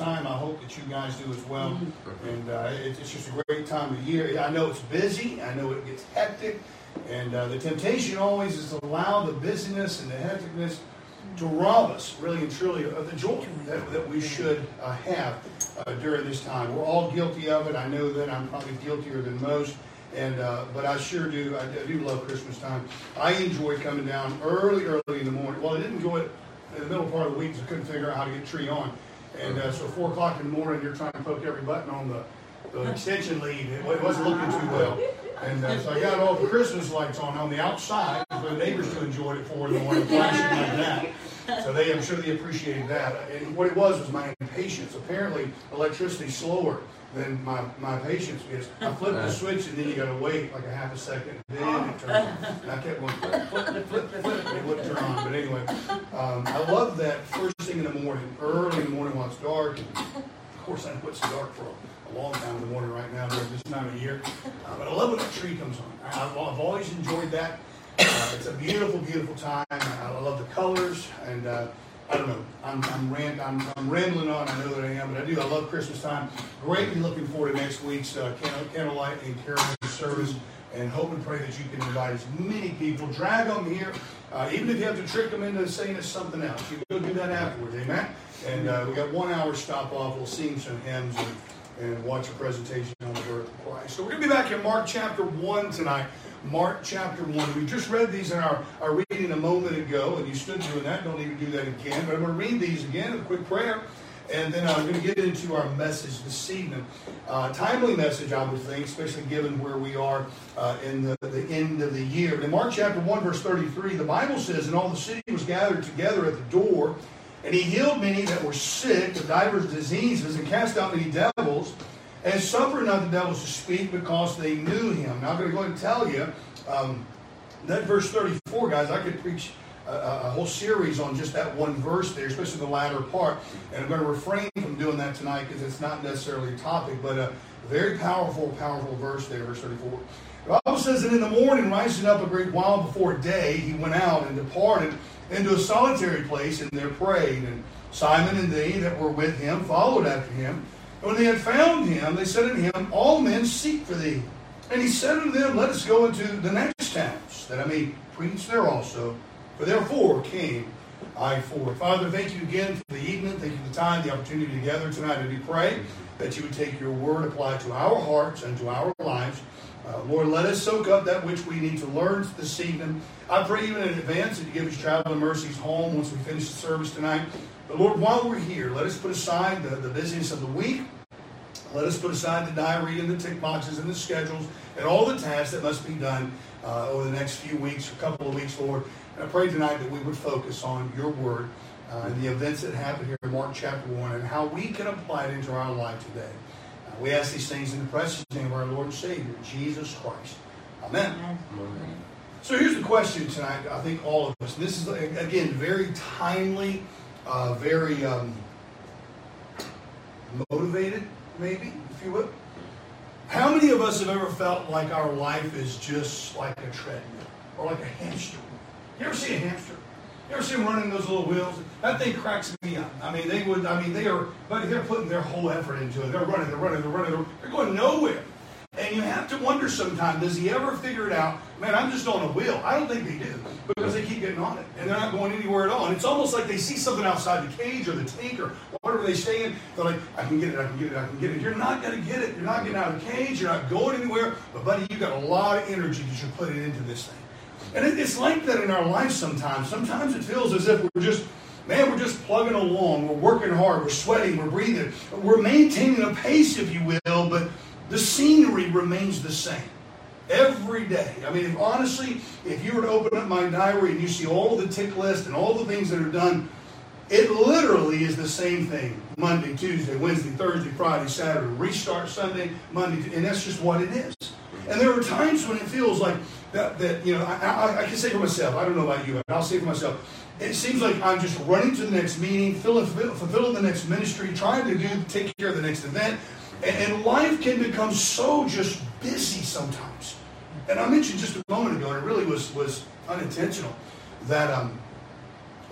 time. I hope that you guys do as well. And uh, it, it's just a great time of year. I know it's busy. I know it gets hectic. And uh, the temptation always is to allow the busyness and the hecticness to rob us, really and truly, of the joy that, that we should uh, have uh, during this time. We're all guilty of it. I know that I'm probably guiltier than most. And uh, but I sure do. I, I do love Christmas time. I enjoy coming down early, early in the morning. Well, I didn't enjoy it in the middle part of the week. 'cause I couldn't figure out how to get tree on. And uh, so four o'clock in the morning, you're trying to poke every button on the, the extension lead. It, it wasn't looking too well. And uh, so I got all the Christmas lights on on the outside for the neighbors to enjoy it at four in the morning, flashing like that. So they, I'm sure they appreciated that. And what it was was my impatience. Apparently, electricity's slower than my, my patience is. I flipped the switch and then you gotta wait like a half a second, then it turns on. And I kept going, flip, flip, flip, flip, flip, and it wouldn't turn on. But anyway, um, I love that first thing in the morning, early in the morning while it's dark. And of course, I know it's dark for a, long time in the morning right now during this time of year. Uh, but I love when that tree comes on. I, I've, I've always enjoyed that. Uh, it's a beautiful, beautiful time. I, I love the colors, and uh, I don't know. I'm I'm, rant, I'm I'm rambling on. I know that I am, but I do. I love Christmas time. Greatly looking forward to next week's uh, candlelight and carol service, and hope and pray that you can invite as many people. Drag them here, uh, even if you have to trick them into saying it's something else. You can go do that afterwards. Amen. And uh, we got one hour stop off. We'll sing some hymns and, and watch a presentation on the birth of Christ. So we're to be back in Mark chapter 1 tonight. Mark chapter 1. We just read these in our, our reading a moment ago, and you stood doing that. Don't to do that again. But I'm going to read these again, a quick prayer, and then I'm going to get into our message this evening. Uh, timely message, I would think, especially given where we are uh, in the, the end of the year. In Mark chapter 1, verse 33, the Bible says, And all the city was gathered together at the door, and he healed many that were sick of divers diseases, and cast out many devils, and suffered not the devils to speak because they knew him. Now I'm going to go and tell you um, that verse 34, guys. I could preach a whole series on just that one verse there, especially the latter part. And I'm going to refrain from doing that tonight because it's not necessarily a topic, but a very powerful, powerful verse there, verse 34. The Bible says that in the morning, rising up a great while before day, he went out and departed into a solitary place and there prayed. And Simon and they that were with him followed after him. And when they had found him, they said unto him, All men seek for thee. And he said unto them, Let us go into the next towns, that I may preach there also. For therefore came I forth. Father, thank you again for the evening. Thank you for the time, the opportunity together tonight. And we pray that you would take your word, apply it to our hearts and to our lives. Uh, Lord, let us soak up that which we need to learn this evening. I pray even in advance that you give us travel traveling mercies home once we finish the service tonight. But Lord, while we're here, let us put aside the, the busyness of the week. Let us put aside the diary and the tick boxes and the schedules and all the tasks that must be done uh, over the next few weeks, a couple of weeks, Lord. And I pray tonight that we would focus on your word uh, and the events that happened here in Mark chapter 1 and how we can apply it into our life today. Uh, we ask these things in the precious name of our Lord and Savior, Jesus Christ. Amen. So here's the question tonight, I think all of us. This is, again, very timely, uh, very um, motivated, maybe, if you would. How many of us have ever felt like our life is just like a treadmill or like a hamster? You ever see a hamster? You ever see them running those little wheels? That thing cracks me up. I mean, they would. I mean, they are. But they're putting their whole effort into it. They're running. They're running. They're running. They're, they're going nowhere. And you have to wonder sometimes, does he ever figure it out? Man, I'm just on a wheel. I don't think they do because they keep getting on it and they're not going anywhere at all. And it's almost like they see something outside the cage or the tank or whatever they stay in. They're like, I can get it, I can get it, I can get it. You're not going to get it. You're not getting out of the cage. You're not going anywhere. But, buddy, you got a lot of energy that you're putting into this thing. And it's like that in our life sometimes. Sometimes it feels as if we're just Man, we're just plugging along. We're working hard. We're sweating. We're breathing. We're maintaining a pace, if you will, but the scenery remains the same every day. I mean, if, honestly, if you were to open up my diary and you see all the tick list and all the things that are done, it literally is the same thing. Monday, Tuesday, Wednesday, Thursday, Friday, Saturday, restart Sunday, Monday, and that's just what it is. And there are times when it feels like that, that you know, I, I, I can say for myself, I don't know about you, but I'll say for myself, it seems like I'm just running to the next meeting, filling, fulfilling the next ministry, trying to do, take care of the next event, and, life can become so just busy sometimes. And I mentioned just a moment ago, and it really was, was unintentional, that um,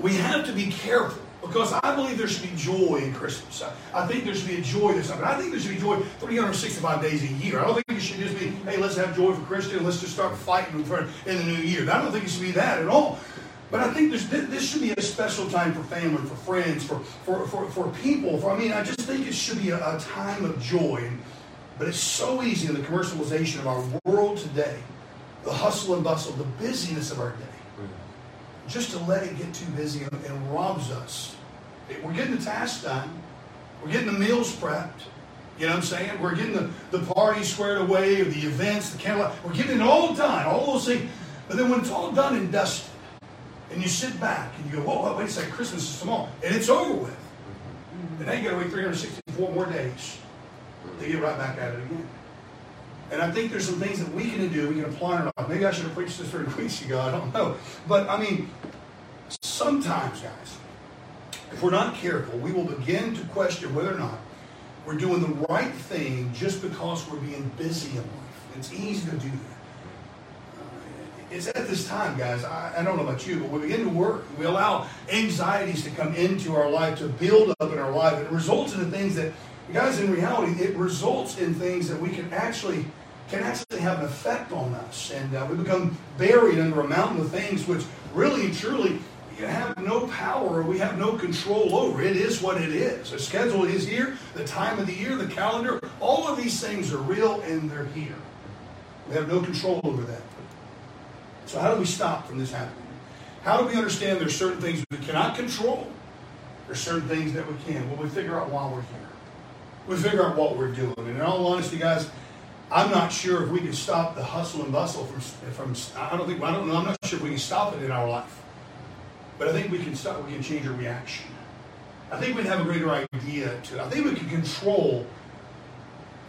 we have to be careful Because I believe there should be joy in Christmas. I, think there should be a joy this time. I think there should be joy 365 days a year. I don't think it should just be, hey, let's have joy for Christian. Let's just start fighting in the new year. I don't think it should be that at all. But I think this should be a special time for family, for friends, for, for, for, for people. For, I mean, I just think it should be a, a time of joy. But it's so easy in the commercialization of our world today, the hustle and bustle, the busyness of our day just to let it get too busy and, and robs us. We're getting the tasks done. We're getting the meals prepped. You know what I'm saying? We're getting the, the party squared away, or the events, the candlelight. We're getting it all done, all those things. But then when it's all done and dusted, and you sit back and you go, whoa, wait a second, Christmas is tomorrow, and it's over with. And now you got to wait 364 more days to get right back at it again. And I think there's some things that we can do, we can apply in our life. Maybe I should have preached this 30 weeks ago, I don't know. But I mean, sometimes, guys, if we're not careful, we will begin to question whether or not we're doing the right thing just because we're being busy in life. It's easy to do that. It's at this time, guys. I, I, don't know about you, but we begin to work. We allow anxieties to come into our life, to build up in our life. It results in the things that, guys, in reality, it results in things that we can actually can actually have an effect on us. And uh, we become buried under a mountain of things which really and truly have no power or we have no control over. It is what it is. The schedule is here, the time of the year, the calendar, all of these things are real and they're here. We have no control over that. So how do we stop from this happening? How do we understand there's certain things we cannot control? There's certain things that we can. Well, we figure out why we're here. We figure out what we're doing. And in all honesty, guys, I'm not sure if we can stop the hustle and bustle from, from I don't think, I don't know, I'm not sure if we can stop it in our life. But I think we can stop, we can change our reaction. I think we'd have a greater idea to, I think we can control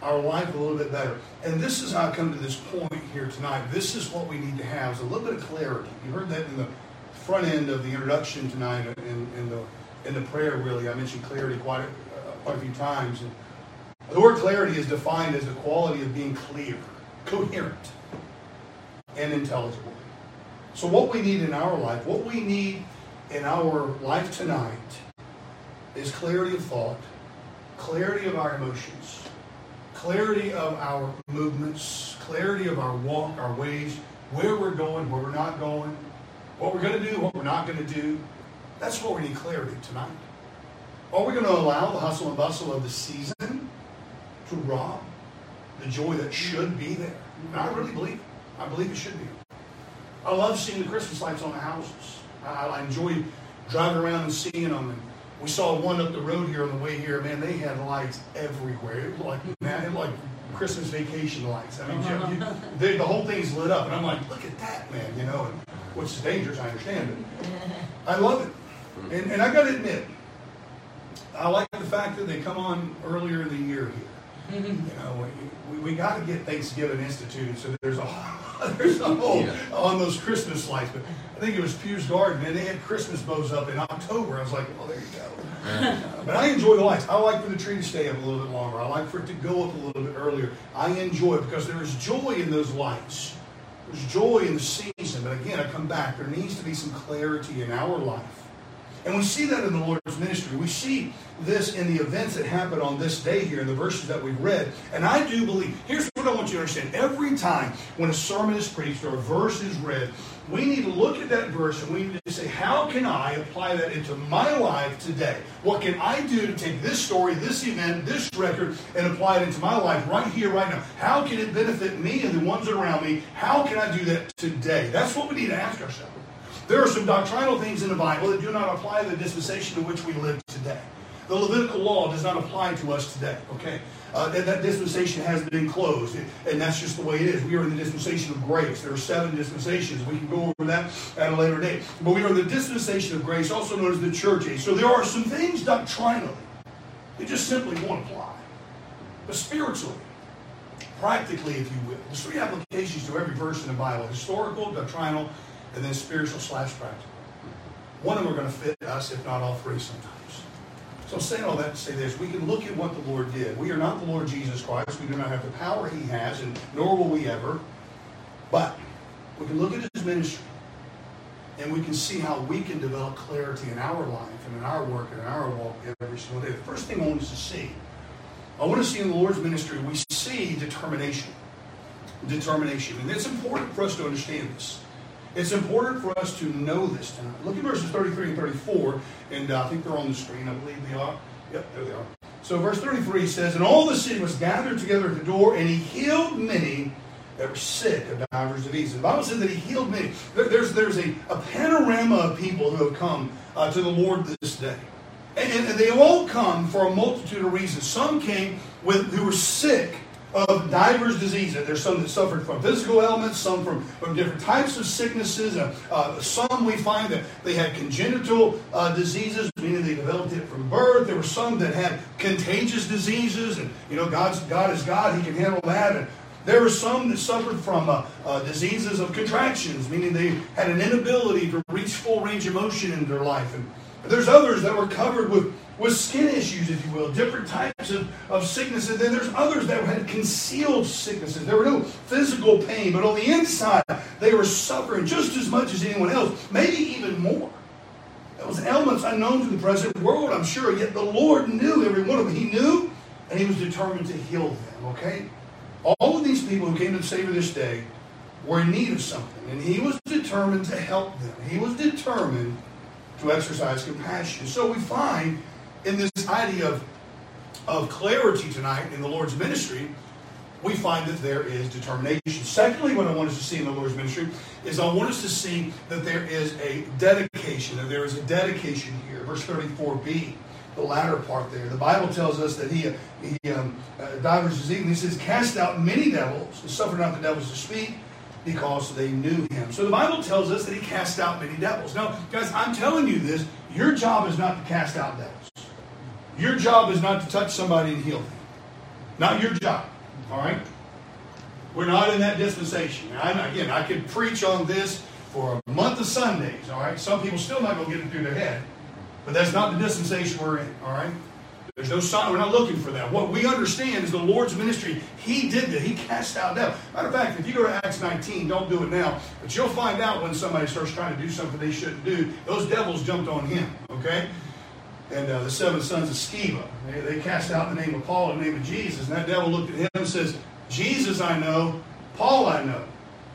our life a little bit better. And this is how I come to this point here tonight. This is what we need to have, is a little bit of clarity. You heard that in the front end of the introduction tonight in, in the in the prayer, really. I mentioned clarity quite a, quite a few times. And the word clarity is defined as the quality of being clear, coherent, and intelligible. So, what we need in our life, what we need in our life tonight, is clarity of thought, clarity of our emotions, clarity of our movements, clarity of our walk, our ways, where we're going, where we're not going, what we're going to do, what we're not going to do. That's what we need clarity tonight. Are we going to allow the hustle and bustle of the season to rob the joy that should be there. And I really believe it. I believe it should be. I love seeing the Christmas lights on the houses. I, I enjoy driving around and seeing them. And we saw one up the road here on the way here. Man, they had lights everywhere. It like, man, it like Christmas vacation lights. I mean, you, they, the whole thing's lit up. And I'm like, look at that, man, you know, and, which is dangerous, I understand it. I love it. And, and I got to admit, I like the fact that they come on earlier in the year here. You know, we, we, we got to get Thanksgiving instituted. So there's a there's a whole yeah. on those Christmas lights. But I think it was Pugh's Garden, and they had Christmas bows up in October. I was like, well, there you go. Uh, but I enjoy the lights. I like for the tree to stay up a little bit longer. I like for it to go up a little bit earlier. I enjoy it because there is joy in those lights. There's joy in the season. But again, I come back. There needs to be some clarity in our life and we see that in the Lord's ministry. We see this in the events that happened on this day here in the verses that we've read. And I do believe, here's what I want you to understand. Every time when a sermon is preached or a verse is read, we need to look at that verse and we need to say, how can I apply that into my life today? What can I do to take this story, this event, this record, and apply it into my life right here, right now? How can it benefit me and the ones around me? How can I do that today? That's what we need to ask ourselves. There are some doctrinal things in the Bible that do not apply to the dispensation in which we live today. The Levitical law does not apply to us today, okay? Uh, that, that, dispensation has been closed, and that's just the way it is. We are in the dispensation of grace. There are seven dispensations. We can go over that at a later date. But we are in the dispensation of grace, also known as the church age. So there are some things doctrinally that just simply won't apply. But spiritually, practically, if you will, there's three applications to every verse in the Bible historical, doctrinal, and then spiritual slash practical. One of them are going to fit us, if not all three sometimes. So I'm saying all that to say this. We can look at what the Lord did. We are not the Lord Jesus Christ. We do not have the power he has, and nor will we ever. But we can look at his ministry. and we can see how we can develop clarity in our life and in our work and in our walk every single day. The first thing I want us to see, I want to see in the Lord's ministry, we see determination. Determination. And it's important for us to understand this. It's important for us to know this tonight. Look at verses 33 and 34, and uh, I think they're on the screen. I believe they are. Yep, there they are. So verse 33 says, And all the city was gathered together at the door, and he healed many that were sick of divers diseases. The Bible says that he healed many. There's, there's a, a panorama of people who have come uh, to the Lord this day. And, and, they all come for a multitude of reasons. Some came with who were sick of divers diseases. There's some that suffered from physical ailments, some from, from different types of sicknesses. Uh, uh, some we find that they had congenital uh, diseases, meaning they developed it from birth. There were some that had contagious diseases, and you know God's God is God; He can handle that. And there were some that suffered from uh, uh, diseases of contractions, meaning they had an inability to reach full range of motion in their life. And there's others that were covered with with skin issues, if you will, different types of, of sickness. And then there's others that had concealed sicknesses. There were no physical pain, but on the inside, they were suffering just as much as anyone else, maybe even more. Those elements unknown to the present world, I'm sure, yet the Lord knew every one of them. He knew, and He was determined to heal them, okay? All of these people who came to the Savior this day were in need of something, and He was determined to help them. He was determined to exercise compassion. So we find in this idea of, of clarity tonight in the Lord's ministry, we find that there is determination. Secondly, what I want us to see in the Lord's ministry is I want us to see that there is a dedication, that there is a dedication here. Verse 34b, the latter part there. The Bible tells us that he, he um, uh, divers his eating. He says, cast out many devils, and suffered not the devils to speak, because they knew him. So the Bible tells us that he cast out many devils. Now, guys, I'm telling you this, your job is not to cast out devils. Your job is not to touch somebody and heal them. Not your job. All right? We're not in that dispensation. I, again, I could preach on this for a month of Sundays. All right? Some people still not going to get it through their head. But that's not the dispensation we're in. All right? There's no sign. We're not looking for that. What we understand is the Lord's ministry. He did that. He cast out devils. Matter of fact, if you go to Acts 19, don't do it now, but you'll find out when somebody starts trying to do something they shouldn't do. Those devils jumped on him. Okay? And uh, the seven sons of Sceva. They, they cast out the name of Paul in the name of Jesus. And that devil looked at him and says, Jesus I know, Paul I know,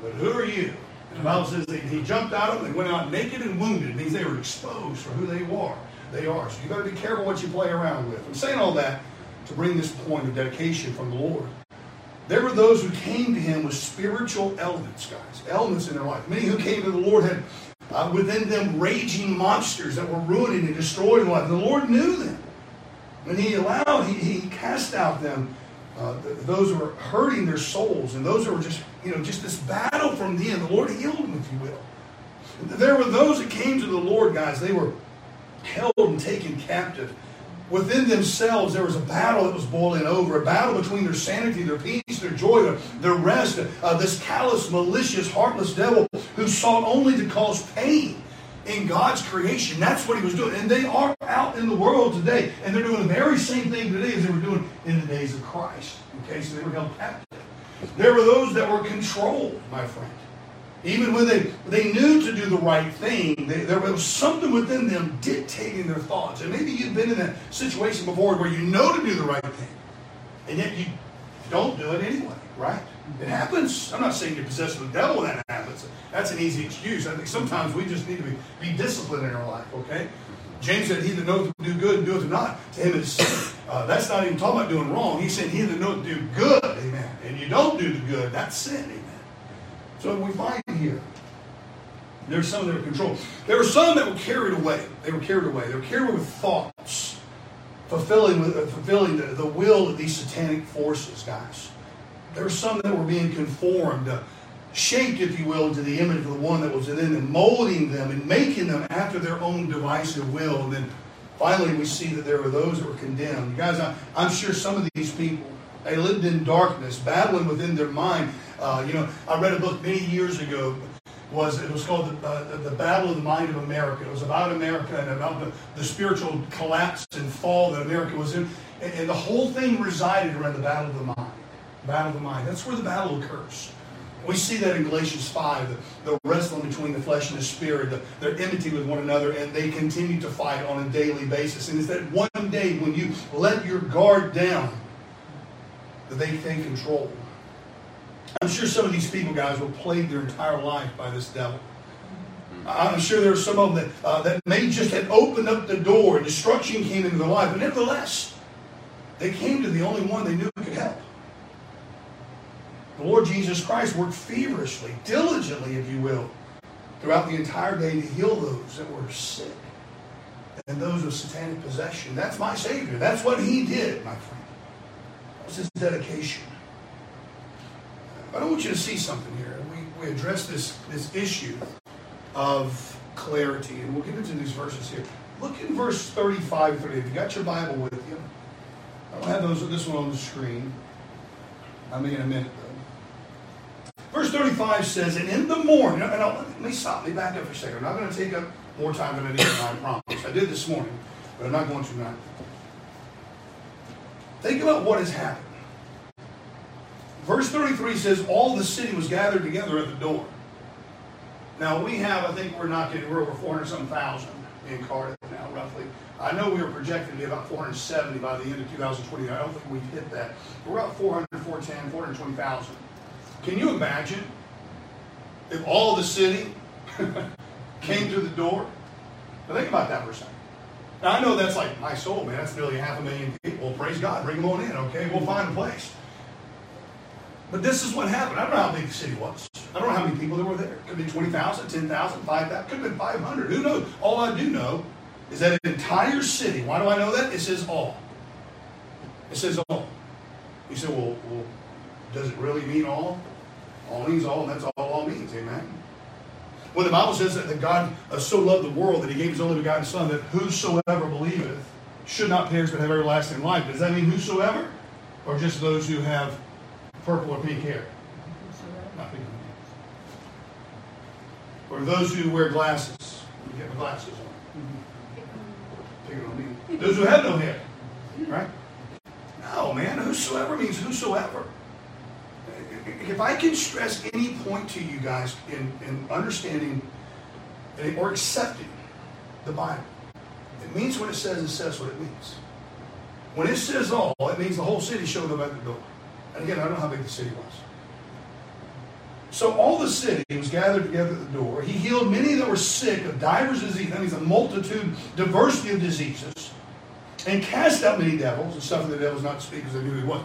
but who are you? And the Bible says that he jumped out of them. They went out naked and wounded. It means they were exposed for who they were. They are. So you've got to be careful what you play around with. I'm saying all that to bring this point of dedication from the Lord. There were those who came to him with spiritual elements, guys, elements in their life. Many who came to the Lord had uh, within them raging monsters that were ruining and destroying life. The Lord knew them. And He allowed, He, he cast out them, uh, those who were hurting their souls and those who were just, you know, just this battle from the end. The Lord healed them, if you will. There were those that came to the Lord, guys. They were held and taken captive within themselves there was a battle that was boiling over, a battle between their sanity, their peace, their joy, their, rest. Uh, this callous, malicious, heartless devil who sought only to cause pain in God's creation. That's what he was doing. And they are out in the world today, and they're doing the very same thing today as they were doing in the days of Christ. Okay, so they were held captive. There were those that were controlled, my friend. Even when they, they knew to do the right thing, they, there was something within them dictating their thoughts. And maybe you've been in that situation before where you know to do the right thing, and yet you don't do it anyway, right? It happens. I'm not saying you're possessed with the devil when that happens. That's an easy excuse. I think sometimes we just need to be, be disciplined in our life, okay? James said, He that knoweth to do good and doeth it not, to him is sin. Uh, that's not even talking about doing wrong. He said, He that knoweth to do good, amen. And you don't do the good, that's sin, amen. So we find here, there's some that were controlled. There were some that were carried away. They were carried away. They were carried away with thoughts, fulfilling, uh, fulfilling the, the will of these satanic forces, guys. There were some that were being conformed, uh, shaped, if you will, into the image of the one that was within them, molding them and making them after their own divisive will. And then finally, we see that there were those that were condemned. Guys, I, I'm sure some of these people, they lived in darkness, battling within their mind uh, you know, I read a book many years ago. Was it was called the, uh, the Battle of the Mind of America? It was about America and about the, the spiritual collapse and fall that America was in, and, and the whole thing resided around the battle of the mind. Battle of the mind. That's where the battle occurs. We see that in Galatians 5, the, the wrestling between the flesh and the spirit, the, their enmity with one another, and they continue to fight on a daily basis. And it's that one day when you let your guard down that they take control. I'm sure some of these people, guys, were plagued their entire life by this devil. I'm sure there are some of them that, uh, that may just have opened up the door and destruction came into their life. But nevertheless, they came to the only one they knew could help. The Lord Jesus Christ worked feverishly, diligently, if you will, throughout the entire day to heal those that were sick and those with satanic possession. That's my Savior. That's what He did, my friend. That was His dedication. But I want you to see something here. We, we address this, this issue of clarity, and we'll get into these verses here. Look in verse 35 30. If you got your Bible with you, I don't have those, this one on the screen. I'll be in a minute, though. Verse 35 says, And in the morning, and I'll, let me stop, let me back up for a second. I'm not going to take up more time than I need, I promise. I did this morning, but I'm not going to tonight. Think about what has happened. Verse 33 says, All the city was gathered together at the door. Now we have, I think we're not getting, we're over 400 some thousand in Cardiff now, roughly. I know we were projected to be about 470 by the end of 2020. I don't think we've hit that. We're about 400, 410, 420,000. Can you imagine if all the city came to the door? Now think about that for a second. Now I know that's like my soul, man. That's nearly half a million people. Praise God. Bring them on in, okay? We'll find a place. But this is what happened. I don't know how big the city was. I don't know how many people there were there. Could be 20,000, 10,000, 5,000. Could have been 500. Who knows? All I do know is that an entire city, why do I know that? It says all. It says all. You say, well, well does it really mean all? All means all, and that's all all means. Amen. When the Bible says that God uh, so loved the world that he gave his only begotten Son, that whosoever believeth should not perish but have everlasting life. Does that mean whosoever? Or just those who have purple or pink hair? Or those who wear glasses. You get glasses on. It. Those who have no hair. Right? No, man. Whosoever means whosoever. If I can stress any point to you guys in, in understanding or accepting the Bible, it means what it says and says what it means. When it says all, it means the whole city showed up at the door. And again, I don't know how big the city was. So all the city was gathered together at the door. He healed many that were sick of divers diseases. That means a multitude, diversity of diseases, and cast out many devils and suffered the devils not to speak because they knew he was.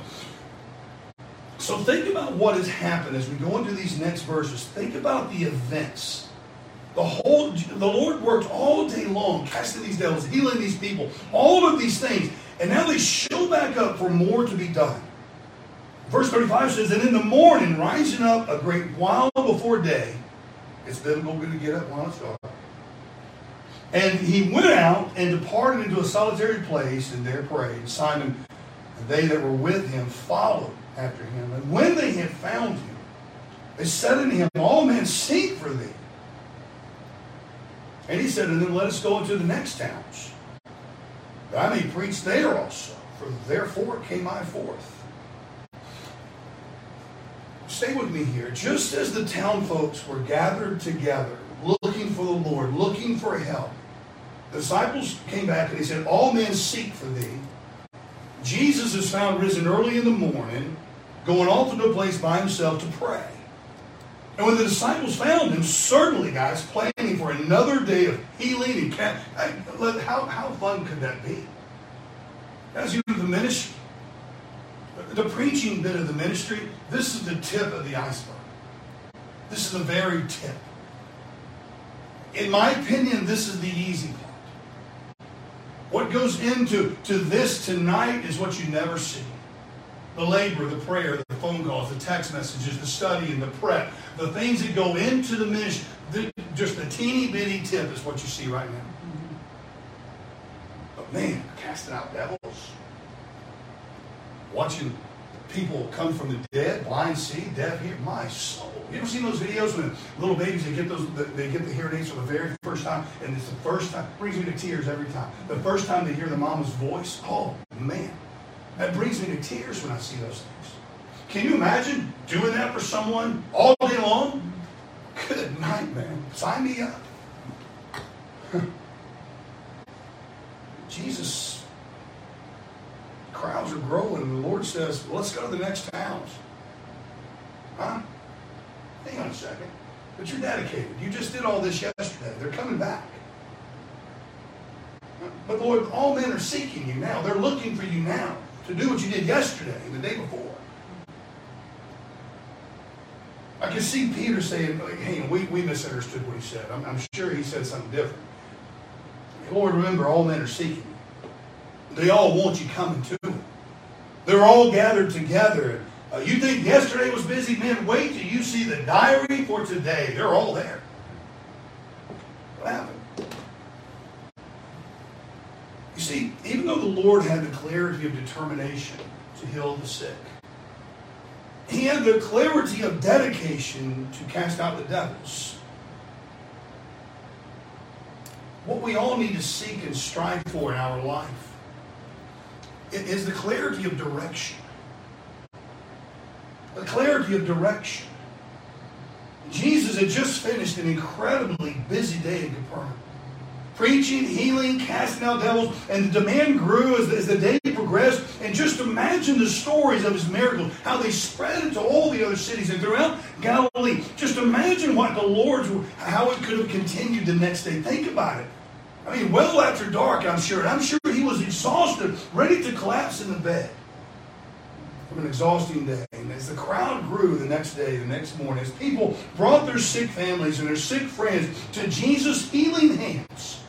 So think about what has happened as we go into these next verses. Think about the events. The whole the Lord worked all day long, casting these devils, healing these people, all of these things, and now they show back up for more to be done. Verse 35 says, And in the morning, rising up a great while before day, it's biblical to get up while it's dark. And he went out and departed into a solitary place and there prayed. And Simon and they that were with him followed after him. And when they had found him, they said unto him, All men seek for thee. And he said, And then let us go into the next towns, that I may preach there also, for therefore came I forth stay with me here. Just as the town folks were gathered together, looking for the Lord, looking for help, the disciples came back and they said, All men seek for thee. Jesus is found risen early in the morning, going off to a place by himself to pray. And when the disciples found him, certainly, guys, planning for another day of healing and how, how fun could that be? As you do the ministry, the preaching bit of the ministry, this is the tip of the iceberg. This is the very tip. In my opinion, this is the easy part. What goes into to this tonight is what you never see. The labor, the prayer, the phone calls, the text messages, the study and the prep, the things that go into the ministry. The, just the teeny bitty tip is what you see right now. But man, casting out devils, watching people come from the dead, blind see, deaf hear. My soul. You ever seen those videos when little babies they get those they get the hearing aids for the very first time, and it's the first time brings me to tears every time. The first time they hear the mama's voice, oh man, that brings me to tears when I see those things. Can you imagine doing that for someone all day long? Good night, man. Sign me up. Jesus, crowds are growing, and the Lord says, let's go to the next towns. Huh? Hang on a second. But you're dedicated. You just did all this yesterday. They're coming back. But Lord, all men are seeking you now. They're looking for you now to do what you did yesterday and the day before. I can see Peter saying, hey, we, we misunderstood what he said. I'm, I'm sure he said something different. Lord, remember, all men are seeking you. They all want you coming to. They're all gathered together. Uh, you think yesterday was busy? Man, wait till you see the diary for today. They're all there. What happened? You see, even though the Lord had the clarity of determination to heal the sick, he had the clarity of dedication to cast out the devils. What we all need to seek and strive for in our life is the clarity of direction. The clarity of direction. Jesus had just finished an incredibly busy day in Capernaum preaching, healing, casting out devils, and the demand grew as, as the day progressed. And just imagine the stories of his miracles, how they spread into all the other cities and throughout Galilee. Just imagine what the Lord's, how it could have continued the next day. Think about it. I mean, well after dark, I'm sure. I'm sure was exhausted, ready to collapse in the bed from an exhausting day. And as the crowd grew the next day, the next morning, as people brought their sick families and their sick friends to Jesus' healing hands,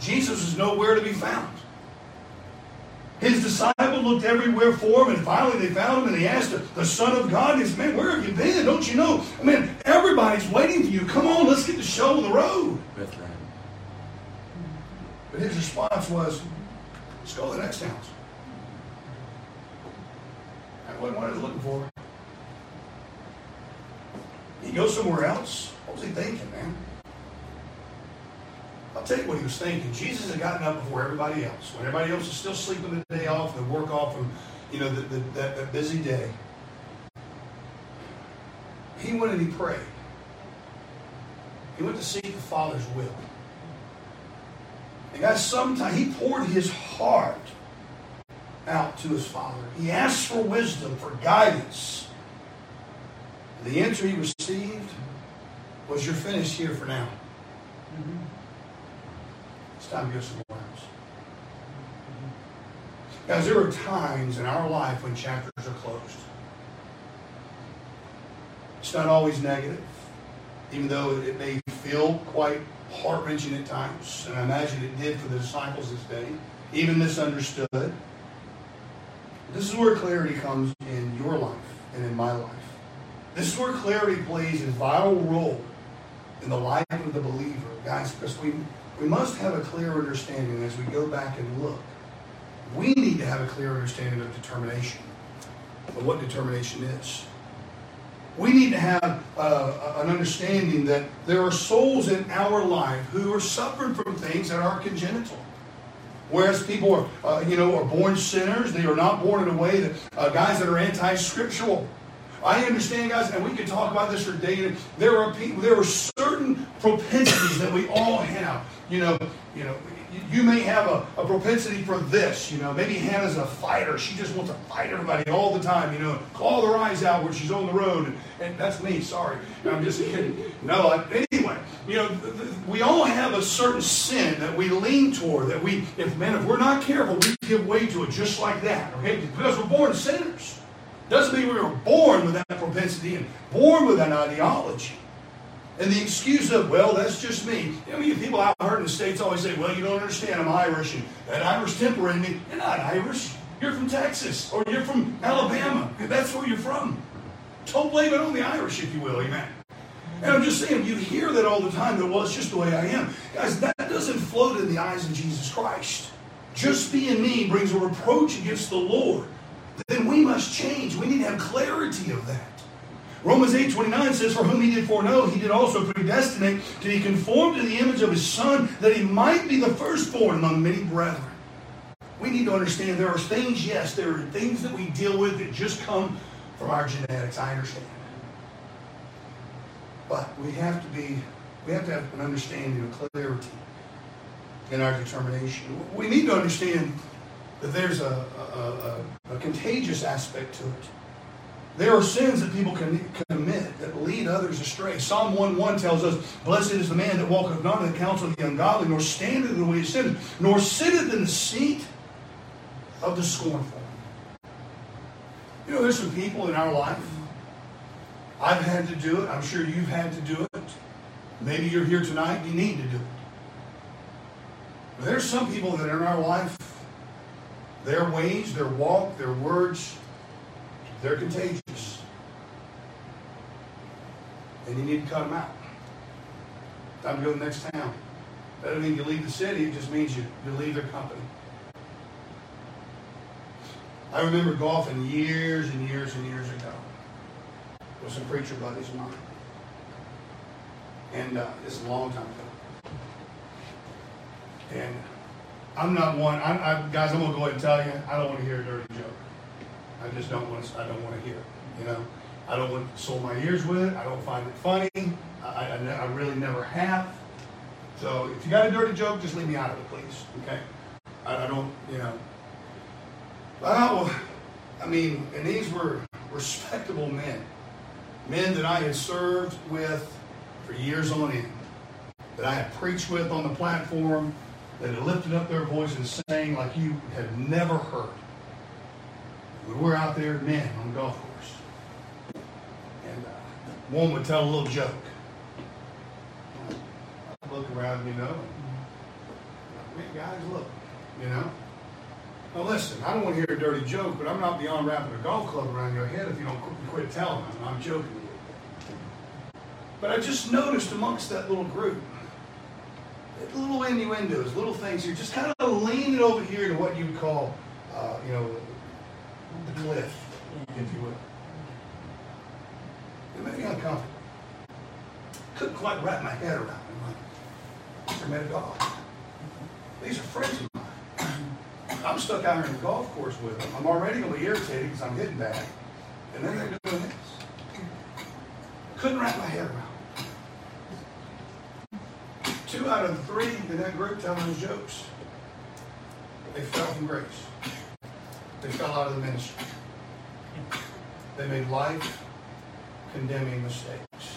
Jesus is nowhere to be found. His disciples looked everywhere for him, and finally they found him, and they asked him, the Son of God, he said, Man, where have you been? Don't you know? I mean, everybody's waiting for you. Come on, let's get the show on the road. Bethlehem. But his response was, Let's go to the next house. That wasn't what I was looking for. He goes somewhere else. What was he thinking, man? I'll tell you what he was thinking. Jesus had gotten up before everybody else. When everybody else was still sleeping the day off, the work off from, you know, the, the, that, that busy day. He went and he prayed. He went to seek the Father's will. And guys, sometimes he poured his heart out to his Father. He asked for wisdom, for guidance. The answer he received was, You're finished here for now. Mm-hmm. It's time to go somewhere else. Guys, there are times in our life when chapters are closed. It's not always negative, even though it may feel quite heart wrenching at times. And I imagine it did for the disciples this day, even misunderstood. This is where clarity comes in your life and in my life. This is where clarity plays a vital role in the life of the believer. Guys, because we we must have a clear understanding as we go back and look. We need to have a clear understanding of determination, of what determination is. We need to have uh, an understanding that there are souls in our life who are suffering from things that are congenital. Whereas people are, uh, you know, are born sinners, they are not born in a way that uh, guys that are anti-scriptural. I understand, guys, and we can talk about this for days. There are people, there are certain propensities that we all have. You know, you know, you may have a, a propensity for this. You know, maybe Hannah's a fighter. She just wants to fight everybody all the time. You know, claw their eyes out when she's on the road. And, that's me. Sorry, I'm just kidding. No, I, anyway, you know, th- th- we all have a certain sin that we lean toward. That we, if man, if we're not careful, we give way to it just like that. Okay, because we're born sinners. Doesn't mean we were born with that propensity and born with that ideology. And the excuse of, well, that's just me. I mean, people out here in the States always say, well, you don't understand, I'm Irish, and that Irish temper in me. You're not Irish. You're from Texas, or you're from Alabama. That's where you're from. Don't blame it on the Irish, if you will, amen. And I'm just saying, you hear that all the time, that, well, it's just the way I am. Guys, that doesn't float in the eyes of Jesus Christ. Just being me brings a reproach against the Lord then we must change. We need to have clarity of that. Romans 8 29 says, For whom he did foreknow, he did also predestinate to be conformed to the image of his Son, that he might be the firstborn among many brethren. We need to understand there are things, yes, there are things that we deal with that just come from our genetics. I understand. But we have to be, we have to have an understanding of clarity in our determination. We need to understand that there's a, a, a, a contagious aspect to it. There are sins that people can commit that lead others astray. Psalm 1 tells us, Blessed is the man that walketh not in the counsel of the ungodly, nor standeth in the way of sinners, nor sitteth in the seat of the scornful. You know, there's some people in our life. I've had to do it. I'm sure you've had to do it. Maybe you're here tonight, you need to do it. But there's some people that in our life, their ways, their walk, their words, they're contagious. And you need to cut them out. Time to go to the next town. That doesn't mean you leave the city, it just means you, you leave their company. I remember golfing years and years and years ago with some preacher buddies of mine. And uh, is a long time ago. And I'm not one, I, I, guys, I'm going to go ahead and tell you, I don't want to hear a dirty joke. I just don't want to. I don't want to hear it. You know, I don't want to soul my ears with it. I don't find it funny. I, I, I really never have. So if you got a dirty joke, just leave me out of it, please. Okay? I, I don't. You know. Well, I mean, and these were respectable men, men that I had served with for years on end, that I had preached with on the platform, that had lifted up their voices, saying like you had never heard when we're out there, men, on the golf course, and uh, one would tell a little joke. I'd look around, you know, and, guys, look, you know. Now listen, I don't want to hear a dirty joke, but I'm not beyond wrapping a golf club around your head if you don't quit telling them. I'm joking with you. But I just noticed amongst that little group, little innuendos, little things, you're just kind of leaning over here to what you would call, uh, you know, cliff, if you will. It made me uncomfortable. Couldn't quite wrap my head around it. Like, met a dog. These are friends of mine. I'm stuck out here in the golf course with them. I'm already going to be irritated because I'm hitting bad. And then they're doing this. Couldn't wrap my head around Two out of three in that group telling those jokes, they fell from grace. They fell out of the ministry. They made life condemning mistakes.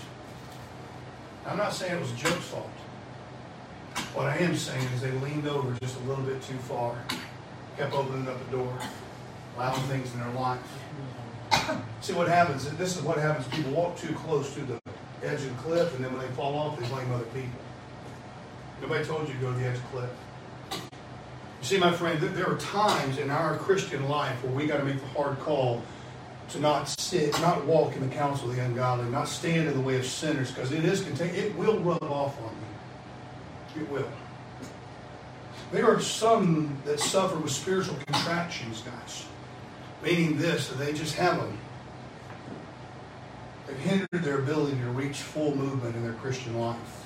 I'm not saying it was a joke's fault. What I am saying is they leaned over just a little bit too far, kept opening up the door, allowing things in their life. See what happens, this is what happens, people walk too close to the edge of the cliff, and then when they fall off, they blame other people. Nobody told you to go to the edge of the cliff. You see, my friend, there are times in our Christian life where we got to make the hard call to not sit, not walk in the counsel of the ungodly, not stand in the way of sinners, because it is it will rub off on you. It will. There are some that suffer with spiritual contractions, guys. Meaning this, that they just have them. They've hindered their ability to reach full movement in their Christian life.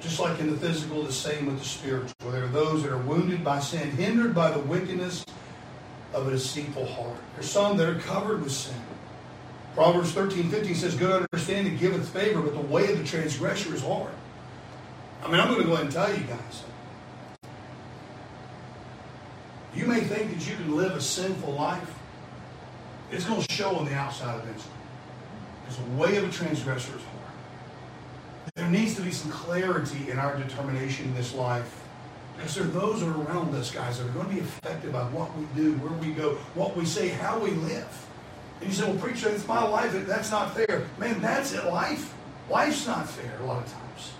Just like in the physical, the same with the spiritual. There are those that are wounded by sin, hindered by the wickedness of a deceitful heart. There's some that are covered with sin. Proverbs 13, 15 says, Good understanding giveth favor, but the way of the transgressor is hard. I mean, I'm going to go ahead and tell you guys. You may think that you can live a sinful life. It's going to show on the outside eventually. Because the way of a transgressor is hard. There needs to be some clarity in our determination in this life. Because there are those that are around us, guys, that are going to be affected by what we do, where we go, what we say, how we live. And you say, well, preacher, it's my life. That's not fair. Man, that's it, life. Life's not fair a lot of times.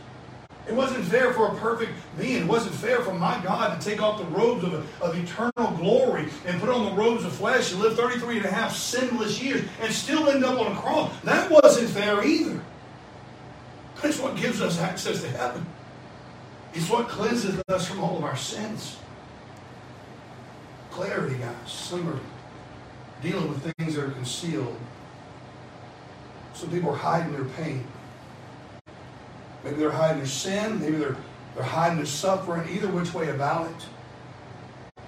It wasn't fair for a perfect being. It wasn't fair for my God to take off the robes of, of eternal glory and put on the robes of flesh and live 33 and a half sinless years and still end up on a cross. That wasn't fair either. That's what gives us access to heaven. It's what cleanses us from all of our sins. Clarity, guys. Some are dealing with things that are concealed. Some people are hiding their pain. Maybe they're hiding their sin. Maybe they're, they're hiding their suffering. Either which way about it.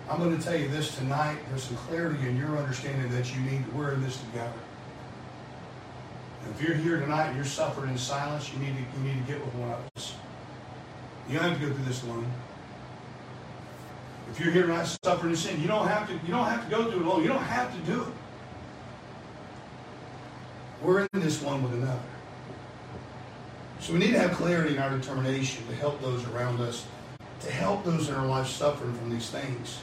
I'm going to tell you this tonight. There's some clarity in your understanding that you need. We're in this together. And If you're here tonight and you're suffering in silence, you need to, you need to get with one of us. You don't have to go through this alone. If you're here tonight suffering in sin, you don't have to, you don't have to go through it alone. You don't have to do it. We're in this one with another. So we need to have clarity in our determination to help those around us, to help those in our life suffering from these things.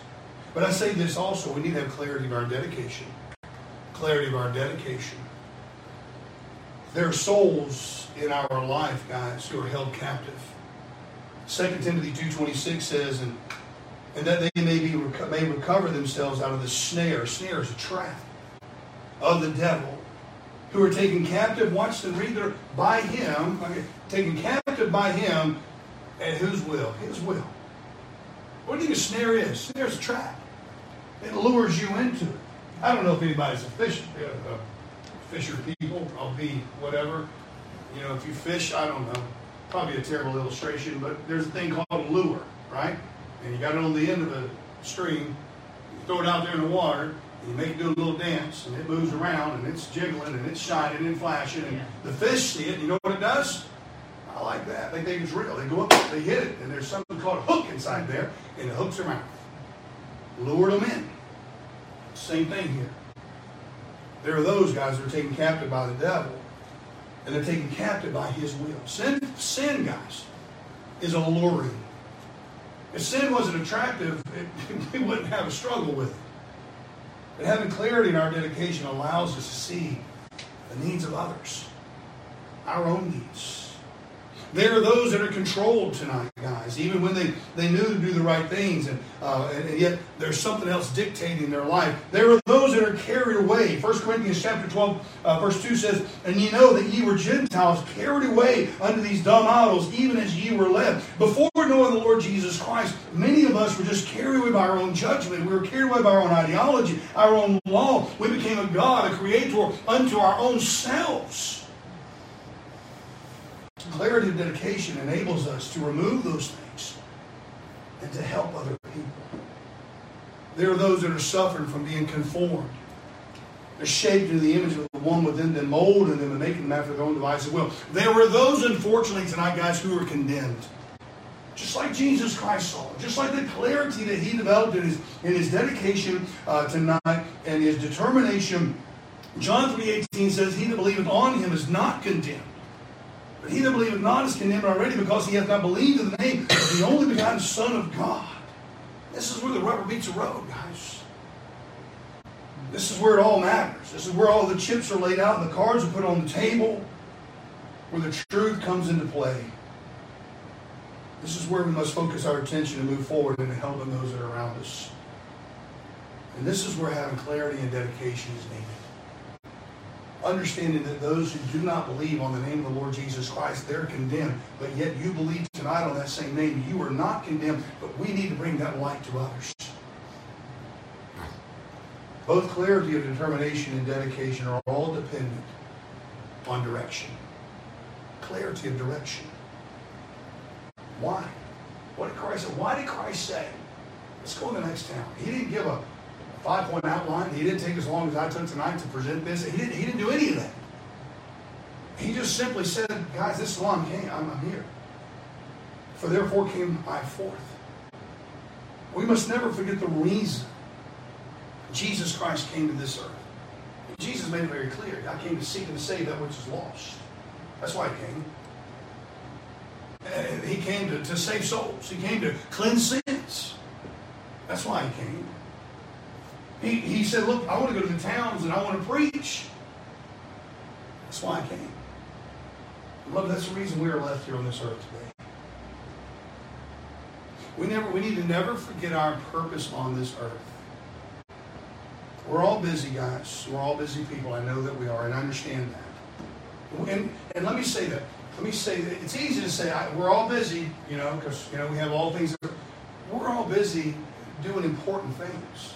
But I say this also, we need to have clarity of our dedication. Clarity of our dedication. There are souls in our life, guys, who are held captive. 2 Timothy 2.26 says, and, and that they may, be, may recover themselves out of the snare. Snare is a trap of the devil who are taken captive, watch them read their, by him, okay, taken captive by him, at whose will? His will. What do you think a snare is? Snare is a trap. It lures you into it. I don't know if anybody's a fish, uh, fisher people. I'll be whatever. You know, if you fish, I don't know. Probably a terrible illustration, but there's a thing called a lure, right? And you got it on the end of a string. You throw it out there in the water, you make it do a little dance, and it moves around, and it's jiggling, and it's shining and flashing, and yeah. the fish see it. You know what it does? I like that. They think it's real. They go up, they hit it, and there's something called a hook inside there, and it hooks out. Lured them in. Same thing here. There are those guys that are taken captive by the devil, and they're taken captive by his will. Sin, sin guys, is alluring. If sin wasn't attractive, it, we wouldn't have a struggle with it. But having clarity in our dedication allows us to see the needs of others, our own needs. There are those that are controlled tonight, guys, even when they, they knew to do the right things, and, uh, and, and, yet there's something else dictating their life. There are those that are carried away. 1 Corinthians chapter 12, uh, verse 2 says, And ye know that ye were Gentiles carried away unto these dumb idols, even as ye were led. Before knowing the Lord Jesus Christ, many of us were just carried away by our own judgment. We were carried away by our own ideology, our own law. We became a God, a creator unto our own selves. Clarity of dedication enables us to remove those things and to help other people. There are those that are suffering from being conformed. They're shaped into the image of the one within them, molding them and making them after their own devices will. There were those, unfortunately, tonight, guys, who were condemned. Just like Jesus Christ saw, just like the clarity that he developed in his, in his dedication uh, tonight and his determination. John 3.18 says, He that believeth on him is not condemned. But he that believeth not is condemned already because he hath not believed in the name of the only begotten Son of God. This is where the rubber meets the road, guys. This is where it all matters. This is where all the chips are laid out and the cards are put on the table, where the truth comes into play. This is where we must focus our attention and move forward into helping those that are around us. And this is where having clarity and dedication is needed understanding that those who do not believe on the name of the Lord Jesus Christ, they're condemned. But yet you believe tonight on that same name. You are not condemned, but we need to bring that light to others. Both clarity of determination and dedication are all dependent on direction. Clarity of direction. Why? What did Christ say? Why did Christ say, let's go to the next town? He didn't give a five point outline. He didn't take as long as I took tonight to present this. He didn't, he didn't do any of that. He just simply said, guys, this is why I'm, came, I'm, I'm here. For therefore came I forth. We must never forget the reason Jesus Christ came to this earth. Jesus made it very clear. I came to seek and to save that which is lost. That's why he came. Uh, he came to, to save souls. He came to cleanse sins. That's why he came. He, he said, Look, I want to go to the towns and I want to preach. That's why I came. Love, that's the reason we are left here on this earth today. We never we need to never forget our purpose on this earth. We're all busy, guys. We're all busy people. I know that we are, and I understand that. And, and let me say that. Let me say that it's easy to say I, we're all busy, you know, because you know we have all things. That, we're all busy doing important things.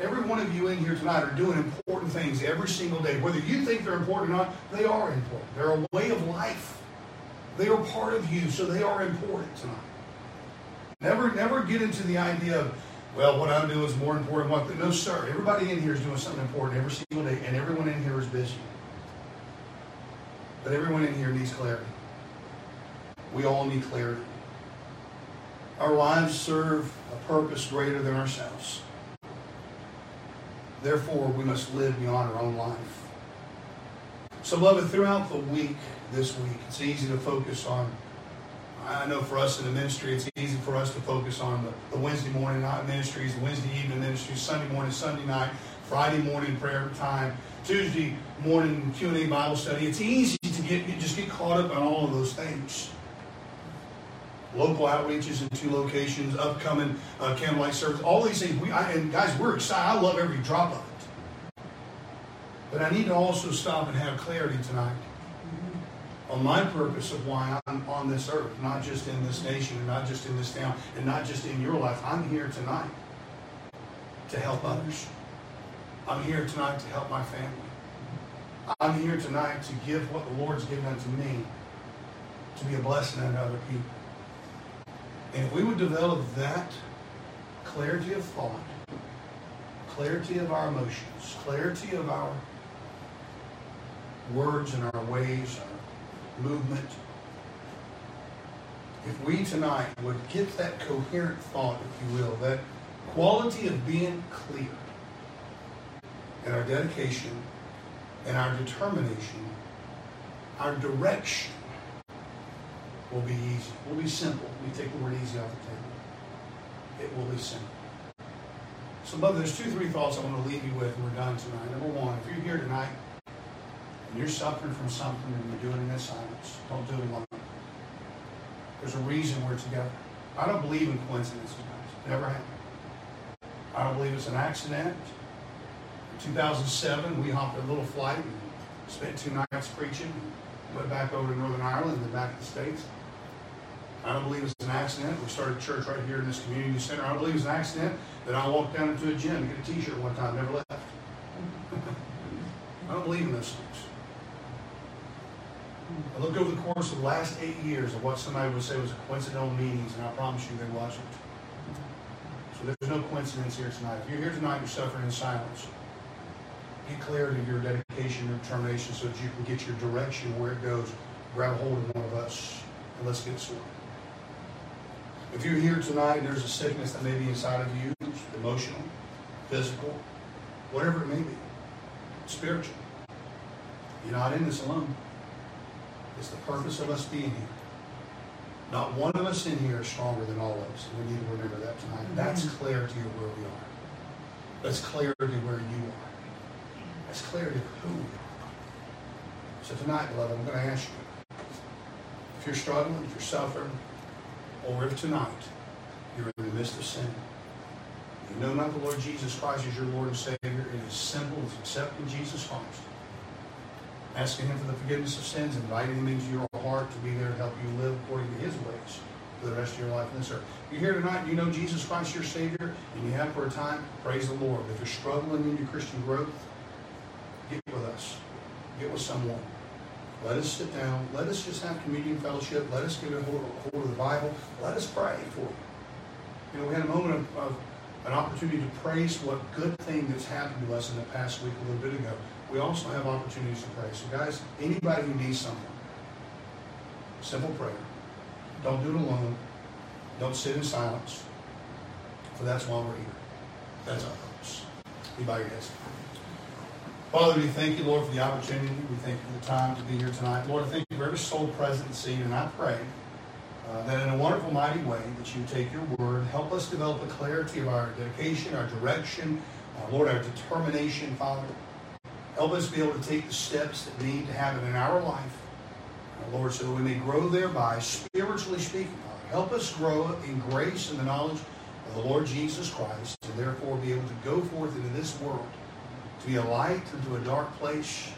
Every one of you in here tonight are doing important things every single day. Whether you think they're important or not, they are important. They're a way of life. They are part of you, so they are important tonight. Never, never get into the idea of, well, what I'm doing is more important. Than what no, sir. Everybody in here is doing something important every single day, and everyone in here is busy. But everyone in here needs clarity. We all need clarity. Our lives serve a purpose greater than ourselves. Therefore, we must live beyond our own life. So, beloved, throughout the week, this week, it's easy to focus on. I know for us in the ministry, it's easy for us to focus on the, the Wednesday morning night ministries, Wednesday evening ministries, Sunday morning, Sunday night, Friday morning prayer time, Tuesday morning Q&A Bible study. It's easy to get just get caught up on all of those things. Local outreaches in two locations, upcoming uh, candlelight service, all these things. We I, and guys, we're excited. I love every drop of it. But I need to also stop and have clarity tonight on my purpose of why I'm on this earth, not just in this nation, and not just in this town, and not just in your life. I'm here tonight to help others. I'm here tonight to help my family. I'm here tonight to give what the Lord's given unto me to be a blessing unto other people. And if we would develop that clarity of thought, clarity of our emotions, clarity of our words and our ways, our movement, if we tonight would get that coherent thought, if you will, that quality of being clear, and our dedication and our determination, our direction will be easy. Will be simple. We take the word easy off the table. It will be simple. So, Mother, there's two, three thoughts I want to leave you with, and we're done tonight. Number one, if you're here tonight and you're suffering from something and you're doing it in silence, don't do it alone. There's a reason we're together. I don't believe in coincidences, guys. Never have. I don't believe it's an accident. In 2007, we hopped a little flight and spent two nights preaching. Went back over to Northern Ireland and then back to the States. I don't believe it's an accident. We started church right here in this community center. I don't believe it's an accident that I walked down into a gym to get a T-shirt one time, never left. I don't believe in those things. I looked over the course of the last eight years of what somebody would say was a coincidental meetings, and I promise you they wasn't. So there's no coincidence here tonight. If you're here tonight, you're suffering in silence get clarity of your dedication and determination so that you can get your direction where it goes. Grab a hold of one of us and let's get started. If you're here tonight there's a sickness that may be inside of you, emotional, physical, whatever it may be, spiritual, you're not in this alone. It's the purpose of us being here. Not one of us in here is stronger than all of us. We need to remember that tonight. That's clarity of where we are. That's clarity where you are. That's clarity of who we are. So tonight, beloved, I'm going to ask you, if you're struggling, if you're suffering, or if tonight you're in the midst of sin, you know not the Lord Jesus Christ as your Lord and Savior, it is simple as accepting Jesus Christ. Asking Him for the forgiveness of sins, inviting Him into your heart to be there to help you live according to His ways for the rest of your life on this earth. You're here tonight, you know Jesus Christ your Savior, and you have for a time, praise the Lord. If you're struggling in your Christian growth, Get with us. Get with someone. Let us sit down. Let us just have communion fellowship. Let us get a hold, of the Bible. Let us pray for you. You know, we had a moment of, of an opportunity to praise what good thing that's happened to us in the past week a little bit ago. We also have opportunities to pray. So, guys, anybody who needs something, simple prayer. Don't do it alone. Don't sit in silence. For that's why we're here. That's our purpose. You bow your heads. Father, we thank you, Lord, for the opportunity. We thank you for the time to be here tonight. Lord, I thank you for every soul present and seen, and I pray uh, that in a wonderful, mighty way that you take your word, help us develop a clarity of our dedication, our direction, uh, Lord, our determination, Father. Help us be able to take the steps that need to happen in our life, uh, Lord, so that we may grow thereby, spiritually speaking, Father. Help us grow in grace and the knowledge of the Lord Jesus Christ, and therefore be able to go forth into this world to be a light into a dark place.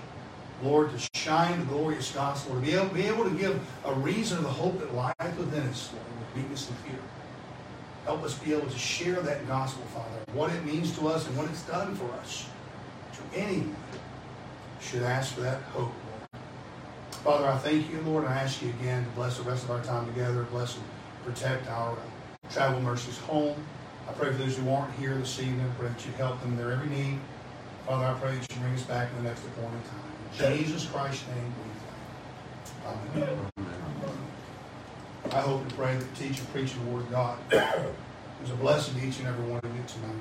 Lord, to shine the glorious gospel, to be able, be able to give a reason of the hope that lies within us, Lord, with weakness and fear. Help us be able to share that gospel, Father, what it means to us and what it's done for us. To anyone should ask for that hope, Lord. Father, I thank you, Lord. I ask you again to bless the rest of our time together. Bless and protect our travel mercies home. I pray for those who aren't here this evening. Pray that you help them in their every need. Father, I pray that you bring us back in the next appointed time. In Jesus Christ's name we pray. Amen. I hope and pray that the teaching, preaching the Word of God is a blessing to each and every one of you tonight.